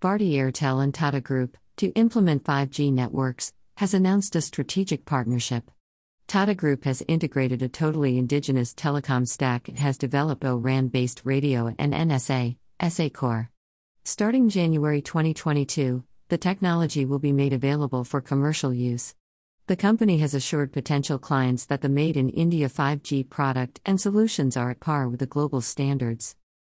Bharti Airtel and Tata Group, to implement 5G networks, has announced a strategic partnership. Tata Group has integrated a totally indigenous telecom stack and has developed O-RAN based radio and NSA, SA Core. Starting January 2022, the technology will be made available for commercial use. The company has assured potential clients that the Made in India 5G product and solutions are at par with the global standards.